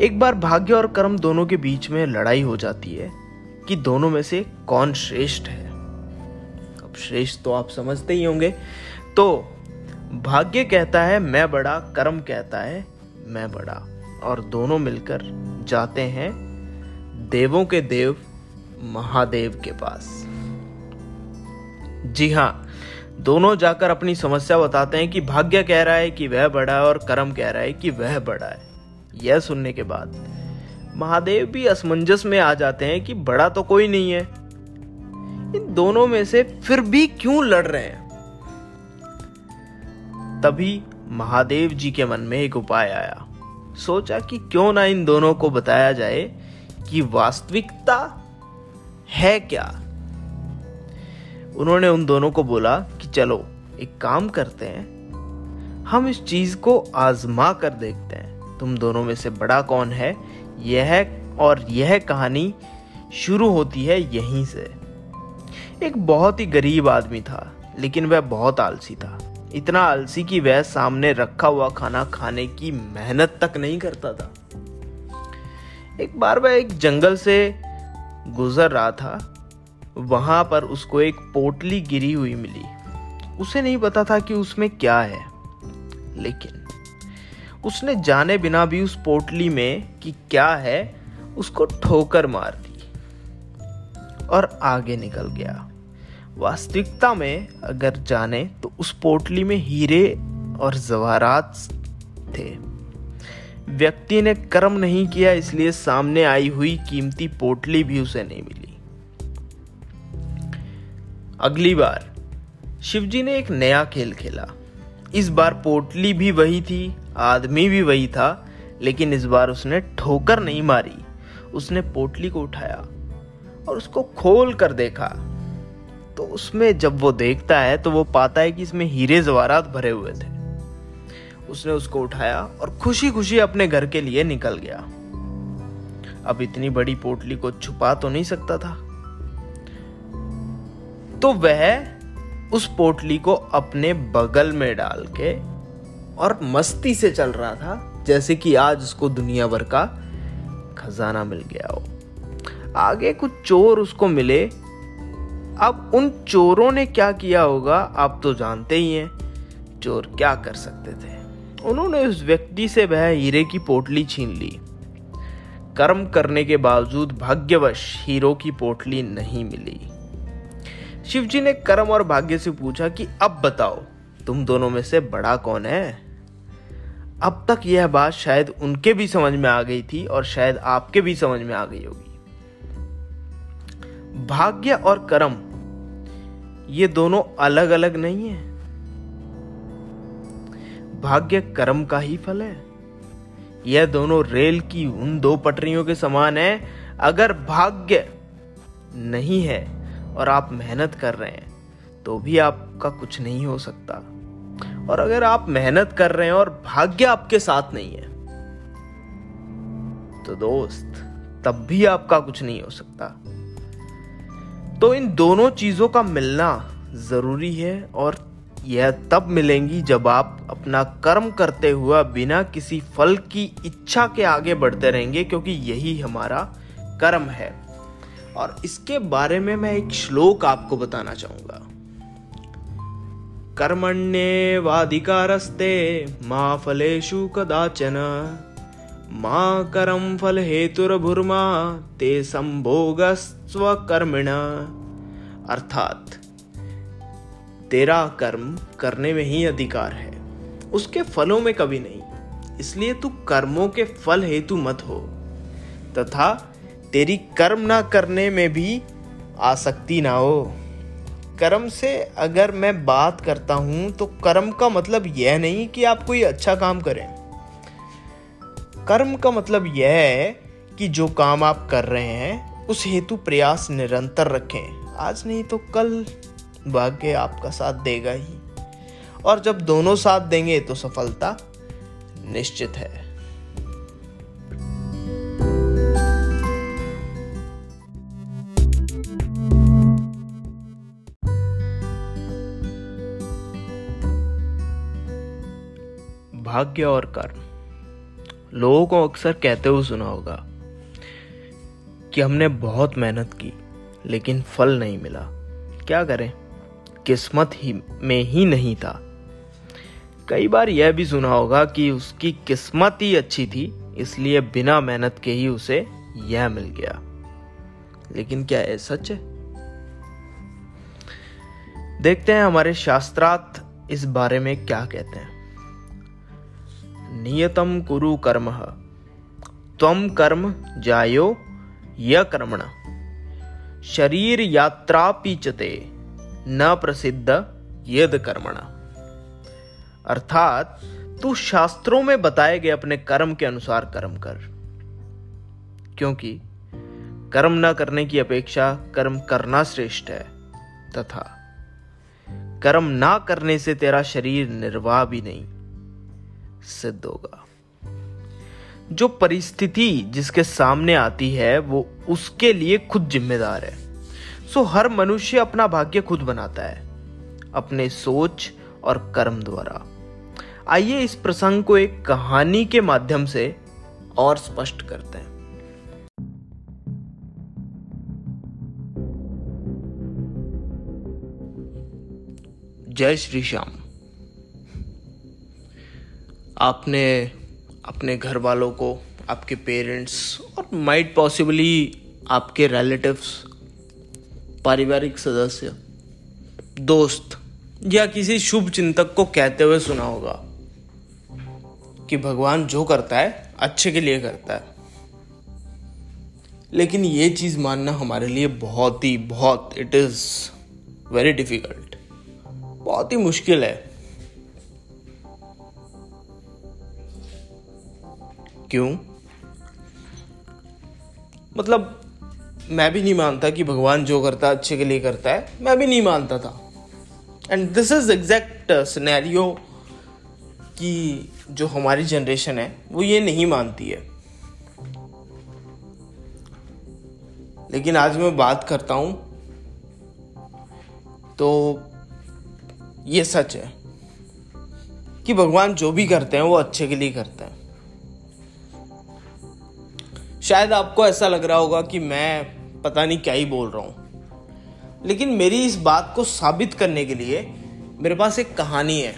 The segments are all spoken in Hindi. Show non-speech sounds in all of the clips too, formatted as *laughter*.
एक बार भाग्य और कर्म दोनों के बीच में लड़ाई हो जाती है कि दोनों में से कौन श्रेष्ठ है। अब श्रेष्ठ तो आप समझते ही होंगे। तो भाग्य कहता है, मैं बड़ा, कर्म कहता है, मैं बड़ा। और दोनों मिलकर जाते हैं देवों के देव, महादेव के पास। जी हाँ दोनों जाकर अपनी समस्या बताते हैं कि भाग्य कह रहा है कि वह बड़ा है और कर्म कह रहा है कि वह बड़ा है। यह सुनने के बाद महादेव भी असमंजस में आ जाते हैं कि बड़ा तो कोई नहीं है। इन दोनों में से फिर भी क्यों लड़ रहे हैं? तभी महादेव जी के मन में एक उपाय आया। सोचा कि क्यों ना इन दोनों को बताया जाए कि वास्तविकता है क्या। उन्होंने उन दोनों को बोला चलो, एक काम करते हैं। हम इस चीज़ को आजमा कर देखते हैं। तुम दोनों में से बड़ा कौन है? यह और यह कहानी शुरू होती है यहीं से। एक बहुत ही गरीब आदमी था, लेकिन वह बहुत आलसी था। इतना आलसी कि वह सामने रखा हुआ खाना खाने की मेहनत तक नहीं करता था। एक बार वह एक जंगल से गुजर रहा था। वहाँ पर उसको एक पोटली गिरी हुई मिली। उसे नहीं पता था कि उसमें क्या है। लेकिन उसने जाने बिना भी उस पोटली में कि क्या है, उसको ठोकर मार दी और आगे निकल गया। वास्तविकता में अगर जाने तो उस पोटली में हीरे और जवारात थे। व्यक्ति ने कर्म नहीं किया, इसलिए सामने आई हुई कीमती पोटली भी उसे नहीं मिली। अगली बार शिवजी ने एक नया खेल खेला। इस बार पोटली भी वही थी, आदमी भी वही था, लेकिन इस बार उसने ठोकर नहीं मारी। उसने पोटली को उठाया और उसको खोल कर देखा। तो उसमें जब वो देखता है तो वो पाता है कि इसमें हीरे जवारात भरे हुए थे। उसने उसको उठाया और खुशी खुशी अपने घर के लिए निकल गया। अब इतनी बड़ी पोटली को छुपा तो नहीं सकता था। तो वह उस पोटली को अपने बगल में डाल के और मस्ती से चल रहा था, जैसे कि आज उसको दुनिया भर का खजाना मिल गया हो। आगे कुछ चोर उसको मिले। अब उन चोरों ने क्या किया होगा, आप तो जानते ही हैं, चोर क्या कर सकते थे। उन्होंने उस व्यक्ति से वह हीरे की पोटली छीन ली। कर्म करने के बावजूद भाग्यवश हीरो की पोटली नहीं मिली। शिवजी ने कर्म और भाग्य से पूछा कि अब बताओ, तुम दोनों में से बड़ा कौन है? अब तक यह बात शायद उनके भी समझ में आ गई थी और शायद आपके भी समझ में आ गई होगी। भाग्य और कर्म, ये दोनों अलग अलग नहीं है। भाग्य कर्म का ही फल है। यह दोनों रेल की उन दो पटरियों के समान है। अगर भाग्य नहीं है और आप मेहनत कर रहे हैं तो भी आपका कुछ नहीं हो सकता। और अगर आप मेहनत कर रहे हैं और भाग्य आपके साथ नहीं है तो दोस्त, तब भी आपका कुछ नहीं हो सकता। तो इन दोनों चीज़ों का मिलना ज़रूरी है और यह तब मिलेंगी जब आप अपना कर्म करते हुए बिना किसी फल की इच्छा के आगे बढ़ते रहेंगे, क्योंकि यही हमारा कर्म है। और इसके बारे में मैं एक श्लोक आपको बताना चाहूँगा। कर्मण्ये वाधिकारस्ते माँ फलेशु कदाचन, माँ करम फल हेतुर्भुर्मा ते संभोग स्वकर्मिण अर्थात, तेरा कर्म करने में ही अधिकार है। उसके फलों में कभी नहीं, इसलिए तू कर्मों के फल हेतु मत हो। तथा तेरी कर्म ना करने में भी आसक्ति ना हो। कर्म से अगर मैं बात करता हूँ तो कर्म का मतलब यह नहीं कि आप कोई अच्छा काम करें। कर्म का मतलब यह है कि जो काम आप कर रहे हैं, उस हेतु प्रयास निरंतर रखें। आज नहीं तो कल भाग्य आपका साथ देगा ही। और जब दोनों साथ देंगे तो सफलता निश्चित है। भाग्य और कर्म। लोगों को अक्सर कहते हुए सुना होगा कि हमने बहुत मेहनत की, लेकिन फल नहीं मिला। क्या करें? किस्मत ही में ही नहीं था। कई बार यह भी सुना होगा कि उसकी किस्मत ही अच्छी थी, इसलिए बिना मेहनत के ही उसे यह मिल गया। लेकिन क्या यह सच है? देखते हैं हमारे शास्त्रार्थ इस बारे में क्या कहते हैं। नियतम कुरु कर्म तम कर्म जायो य कर्मण। शरीर यात्रा पीचते न प्रसिद्ध यद कर्मण। अर्थात, तू शास्त्रों में बताए गए अपने कर्म के अनुसार कर्म कर। क्योंकि, कर्म न करने की अपेक्षा कर्म करना श्रेष्ठ है, तथा। कर्म ना करने से तेरा शरीर निर्वाह भी नहीं। सिद्ध होगा। जो परिस्थिति जिसके सामने आती है, वो उसके लिए खुद जिम्मेदार है। सो हर मनुष्य अपना भाग्य खुद बनाता है, अपने सोच और कर्म द्वारा। आइए इस प्रसंग को एक कहानी के माध्यम से और स्पष्ट करते हैं। जय श्री श्याम। आपने अपने घर वालों को, आपके पेरेंट्स और माइट पॉसिबली आपके रिलेटिव्स पारिवारिक सदस्य, दोस्त या किसी शुभ चिंतक को कहते हुए सुना होगा कि भगवान जो करता है, अच्छे के लिए करता है। लेकिन ये चीज़ मानना हमारे लिए बहुत ही, बहुत इट इज़ वेरी डिफ़िकल्ट बहुत ही मुश्किल है। क्यों? मतलब मैं भी नहीं मानता कि भगवान जो करता है अच्छे के लिए करता है। मैं भी नहीं मानता था। And this is exact scenario कि जो हमारी जनरेशन है, वो ये नहीं मानती है। लेकिन आज मैं बात करता हूँ तो ये सच है कि भगवान जो भी करते हैं, वो अच्छे के लिए करते हैं। शायद आपको ऐसा लग रहा होगा कि मैं पता नहीं क्या ही बोल रहा हूँ। लेकिन मेरी इस बात को साबित करने के लिए मेरे पास एक कहानी है।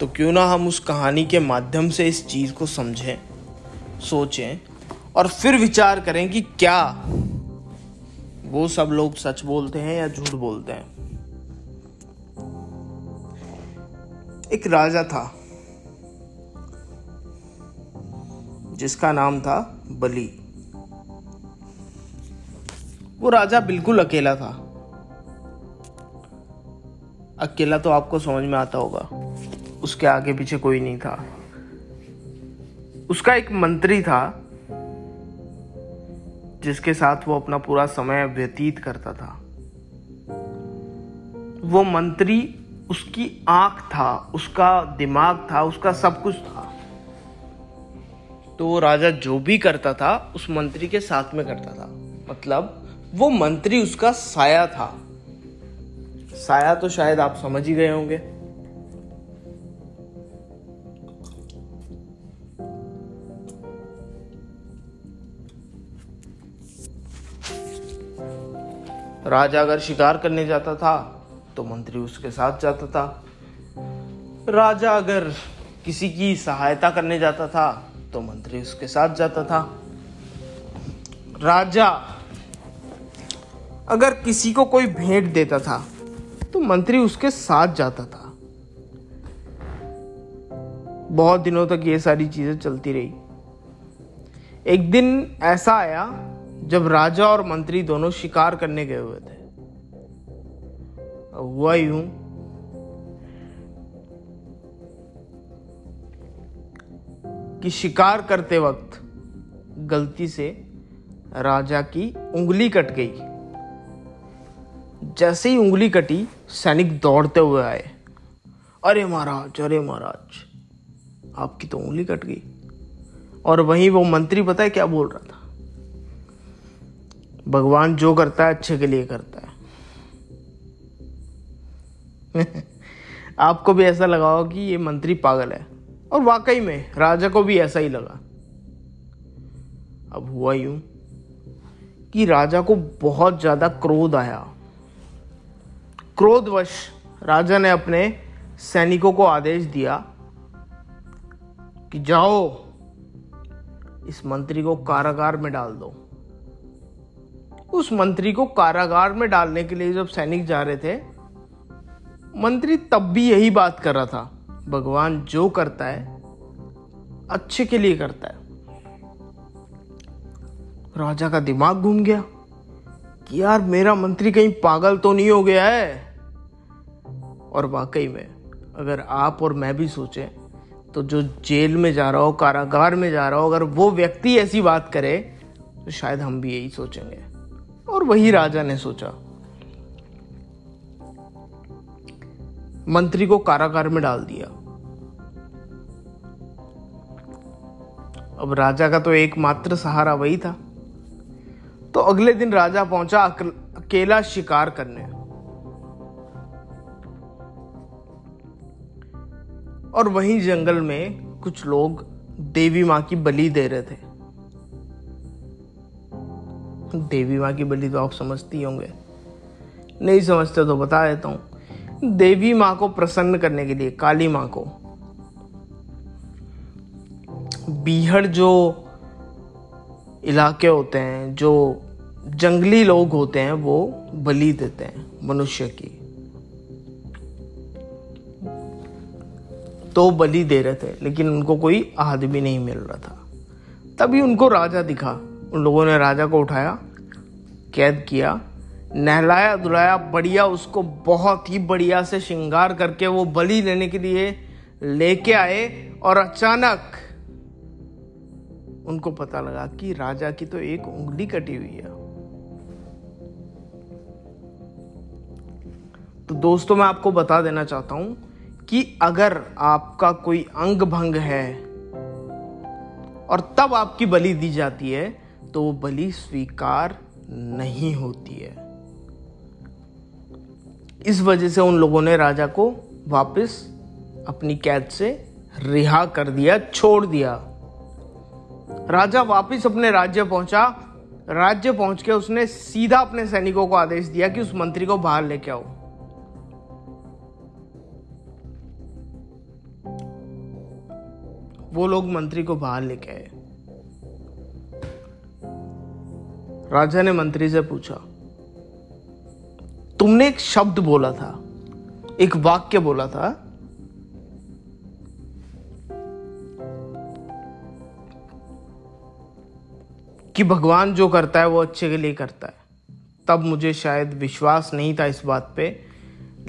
तो क्यों ना हम उस कहानी के माध्यम से इस चीज़ को समझें, सोचें और फिर विचार करें कि क्या वो सब लोग सच बोलते हैं या झूठ बोलते हैं। एक राजा था। जिसका नाम था बली। वो राजा बिल्कुल अकेला था। अकेला तो आपको समझ में आता होगा। उसके आगे पीछे कोई नहीं था। उसका एक मंत्री था, जिसके साथ वो अपना पूरा समय व्यतीत करता था। वो मंत्री, उसकी आँख था, उसका दिमाग था, उसका सब कुछ था। तो वो राजा जो भी करता था, उस मंत्री के साथ में करता था। मतलब वो मंत्री उसका साया था। साया तो शायद आप समझ ही गए होंगे। राजा अगर शिकार करने जाता था तो मंत्री उसके साथ जाता था। राजा अगर किसी की सहायता करने जाता था तो मंत्री उसके साथ जाता था। राजा अगर किसी को कोई भेंट देता था तो मंत्री उसके साथ जाता था। बहुत दिनों तक ये सारी चीज़ें चलती रही। एक दिन ऐसा आया, जब राजा और मंत्री दोनों शिकार करने गए हुए थे। हुआ यूँ कि शिकार करते वक्त गलती से राजा की उंगली कट गई। जैसे ही उंगली कटी, सैनिक दौड़ते हुए आए। अरे महाराज अरे महाराज, आपकी तो उंगली कट गई। और वहीं वो मंत्री पता है क्या बोल रहा था? भगवान जो करता है, अच्छे के लिए करता है। *laughs* आपको भी ऐसा लगा होगा कि ये मंत्री पागल है। और वाकई में राजा को भी ऐसा ही लगा। अब हुआ यूँ कि राजा को बहुत ज़्यादा क्रोध आया। क्रोधवश राजा ने अपने सैनिकों को आदेश दिया कि जाओ, इस मंत्री को कारागार में डाल दो। उस मंत्री को कारागार में डालने के लिए जब सैनिक जा रहे थे, मंत्री तब भी यही बात कर रहा था भगवान जो करता है, अच्छे के लिए करता है। राजा का दिमाग घूम गया कि यार, मेरा मंत्री कहीं पागल तो नहीं हो गया है? और वाकई में, अगर आप और मैं भी सोचें तो जो जेल में जा रहा हो, कारागार में जा रहा हो, अगर वो व्यक्ति ऐसी बात करे तो शायद हम भी यही सोचेंगे। और वही राजा ने सोचा। मंत्री को कारागार में डाल दिया। अब राजा का तो एकमात्र सहारा वही था। तो अगले दिन राजा पहुँचा अकेला शिकार करने। और वहीं जंगल में कुछ लोग देवी माँ की बलि दे रहे थे। देवी माँ की बलि तो आप समझती होंगे। नहीं समझते तो बता देता हूँ। देवी माँ को प्रसन्न करने के लिए, काली माँ को। बीहड़ जो इलाके होते हैं, जो जंगली लोग होते हैं, वो बलि देते हैं मनुष्य की। तो बलि दे रहे थे, लेकिन उनको कोई आदमी नहीं मिल रहा था। तभी उनको राजा दिखा। उन लोगों ने राजा को उठाया, कैद किया नहलाया धुलाया, बढ़िया उसको बहुत ही बढ़िया से श्रृंगार करके वो बलि लेने के लिए लेके आए और अचानक उनको पता लगा कि राजा की तो एक उंगली कटी हुई है। तो दोस्तों, मैं आपको बता देना चाहता हूँ कि अगर आपका कोई अंग भंग है और तब आपकी बलि दी जाती है तो वो बलि स्वीकार नहीं होती है। इस वजह से उन लोगों ने राजा को वापस अपनी कैद से रिहा कर दिया, छोड़ दिया। राजा वापस अपने राज्य पहुँचा। राज्य पहुँच के उसने सीधा अपने सैनिकों को आदेश दिया कि उस मंत्री को बाहर लेके आओ। वो लोग मंत्री को बाहर लेके आए। राजा ने मंत्री से पूछा तुमने एक शब्द बोला था, एक वाक्य बोला था, कि भगवान जो करता है वो अच्छे के लिए करता है। तब मुझे शायद विश्वास नहीं था इस बात पे,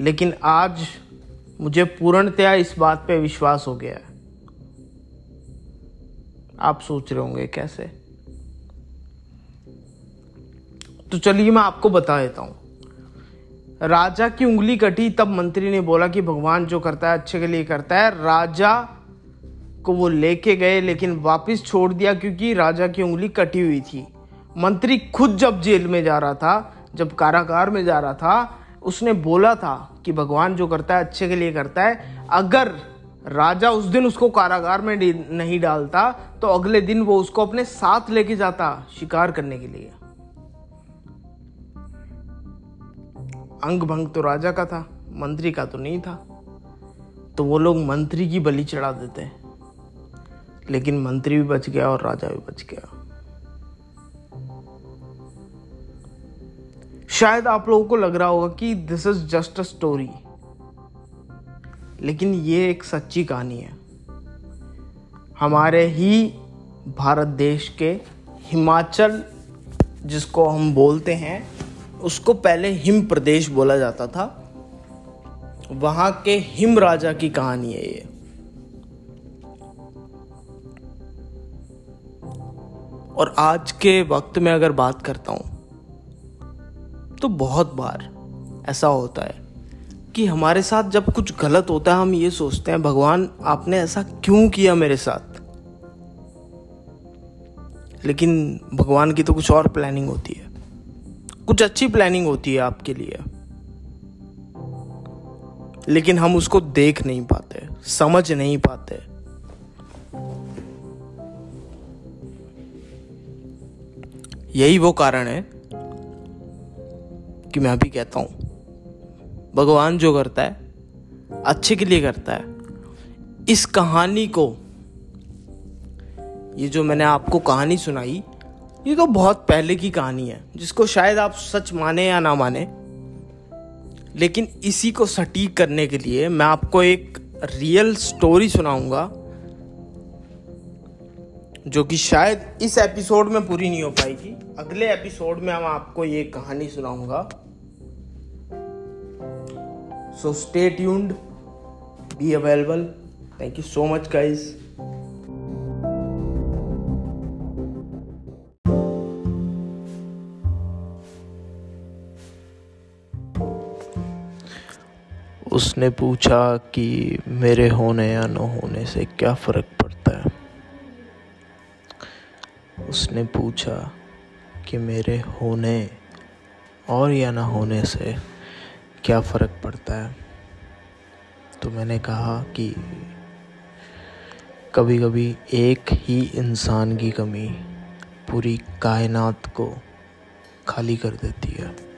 लेकिन आज मुझे पूर्णतया इस बात पे विश्वास हो गया है। आप सोच रहे होंगे, कैसे? तो चलिए मैं आपको बता देता हूँ। राजा की उंगली कटी, तब मंत्री ने बोला कि भगवान जो करता है, अच्छे के लिए करता है। राजा को वो लेके गए, लेकिन वापस छोड़ दिया क्योंकि राजा की उंगली कटी हुई थी। मंत्री खुद जब जेल में जा रहा था, जब कारागार में जा रहा था, उसने बोला था कि भगवान जो करता है, अच्छे के लिए करता है। अगर राजा उस दिन उसको कारागार में नहीं डालता तो अगले दिन वो उसको अपने साथ लेके जाता शिकार करने के लिए। अंग भंग तो राजा का था, मंत्री का तो नहीं था। तो वो लोग मंत्री की बलि चढ़ा देते हैं। लेकिन मंत्री भी बच गया और राजा भी बच गया। शायद आप लोगों को लग रहा होगा कि this is just a story लेकिन ये एक सच्ची कहानी है। हमारे ही भारत देश के हिमाचल जिसको हम बोलते हैं उसको पहले हिम प्रदेश बोला जाता था। वहाँ के हिम राजा की कहानी है ये। और आज के वक्त में अगर बात करता हूँ तो बहुत बार ऐसा होता है कि हमारे साथ जब कुछ गलत होता है, हम ये सोचते हैं, भगवान, आपने ऐसा क्यों किया मेरे साथ? लेकिन भगवान की तो कुछ और प्लानिंग होती है। कुछ अच्छी प्लानिंग होती है आपके लिए। लेकिन हम उसको देख नहीं पाते, समझ नहीं पाते। यही वो कारण है कि मैं अभी कहता हूँ, भगवान जो करता है, अच्छे के लिए करता है। इस कहानी को, ये जो मैंने आपको कहानी सुनाई ये तो बहुत पहले की कहानी है, जिसको शायद आप सच माने या ना माने। लेकिन इसी को सटीक करने के लिए मैं आपको एक रियल स्टोरी सुनाऊँगा, जो कि शायद इस एपिसोड में पूरी नहीं हो पाएगी। अगले एपिसोड में हम आपको ये कहानी सुनाऊँगा। So stay tuned be available thank you so much guys उसने पूछा कि मेरे होने या न होने से क्या फ़र्क पड़ता है? उसने पूछा कि मेरे होने और या ना होने से क्या फ़र्क पड़ता है? तो मैंने कहा कि कभी कभी एक ही इंसान की कमी पूरी कायनात को खाली कर देती है।